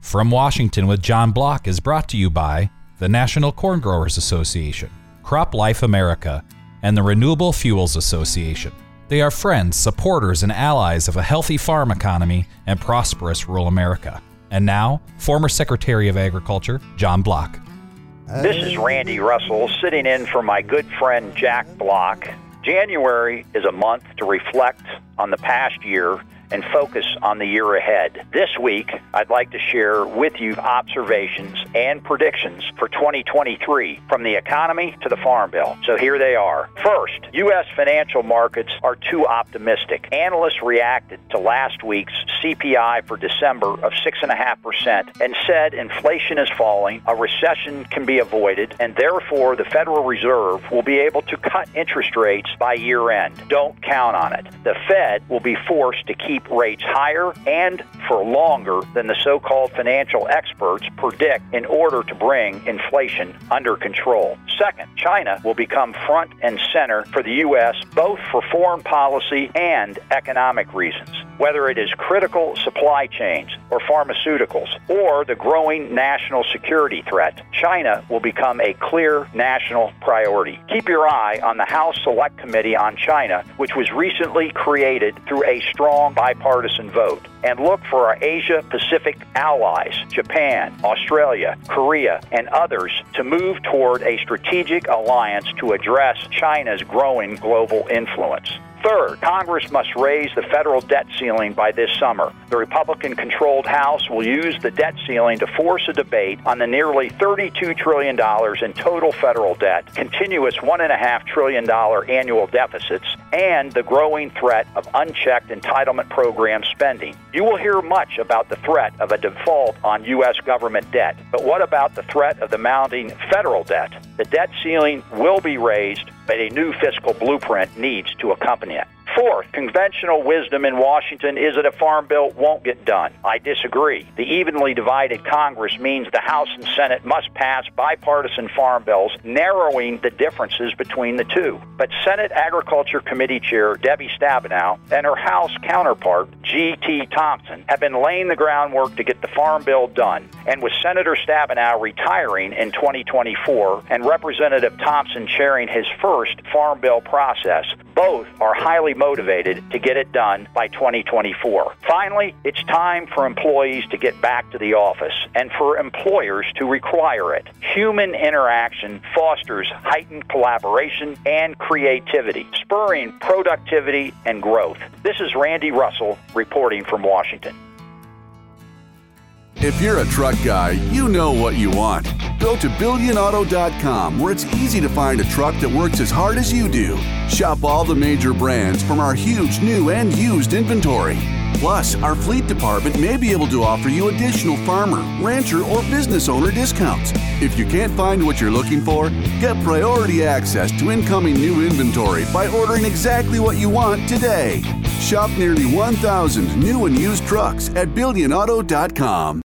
From Washington with John Block is brought to you by the National Corn Growers Association, Crop Life America, and the Renewable Fuels Association. They are friends, supporters, and allies of a healthy farm economy and prosperous rural America. And now, former Secretary of Agriculture John Block. This is Randy Russell sitting in for my good friend Jack Block. January is a month to reflect on the past year and focus on the year ahead. This week, I'd like to share with you observations and predictions for 2023 from the economy to the Farm Bill. So here they are. First, U.S. financial markets are too optimistic. Analysts reacted to last week's CPI for December of 6.5% and said inflation is falling, a recession can be avoided, and therefore the Federal Reserve will be able to cut interest rates by year end. Don't count on it. The Fed will be forced to keep keep rates higher and for longer than the so called financial experts predict in order to bring inflation under control. Second, China will become front and center for the U.S. both for foreign policy and economic reasons. Whether it is critical supply chains or pharmaceuticals or the growing national security threat, China will become a clear national priority. Keep your eye on the House Select Committee on China, which was recently created through a strong bipartisan vote. And look for our Asia Pacific allies, Japan, Australia, Korea, and others, to move toward a strategic alliance to address China's growing global influence. Third, Congress must raise the federal debt ceiling by this summer. The Republican controlled House will use the debt ceiling to force a debate on the nearly $32 trillion in total federal debt, continuous $1.5 trillion annual deficits, and the growing threat of unchecked entitlement program spending. You will hear much about the threat of a default on U.S. government debt, but what about the threat of the mounting federal debt? The debt ceiling will be raised, but a new fiscal blueprint needs to accompany it. Fourth, conventional wisdom in Washington is that a farm bill won't get done. I disagree. The evenly divided Congress means the House and Senate must pass bipartisan farm bills, narrowing the differences between the two. But Senate Agriculture Committee Chair Debbie Stabenow and her House counterpart, G.T. Thompson, have been laying the groundwork to get the farm bill done. And with Senator Stabenow retiring in 2024 and Representative Thompson chairing his first farm bill process, both are highly motivated to get it done by 2024. Finally, it's time for employees to get back to the office and for employers to require it. Human interaction fosters heightened collaboration and creativity, spurring productivity and growth. This is Randy Russell reporting from Washington. If you're a truck guy, you know what you want. Go to BillionAuto.com where it's easy to find a truck that works as hard as you do. Shop all the major brands from our huge new and used inventory. Plus, our fleet department may be able to offer you additional farmer, rancher, or business owner discounts. If you can't find what you're looking for, get priority access to incoming new inventory by ordering exactly what you want today. Shop nearly 1,000 new and used trucks at BillionAuto.com.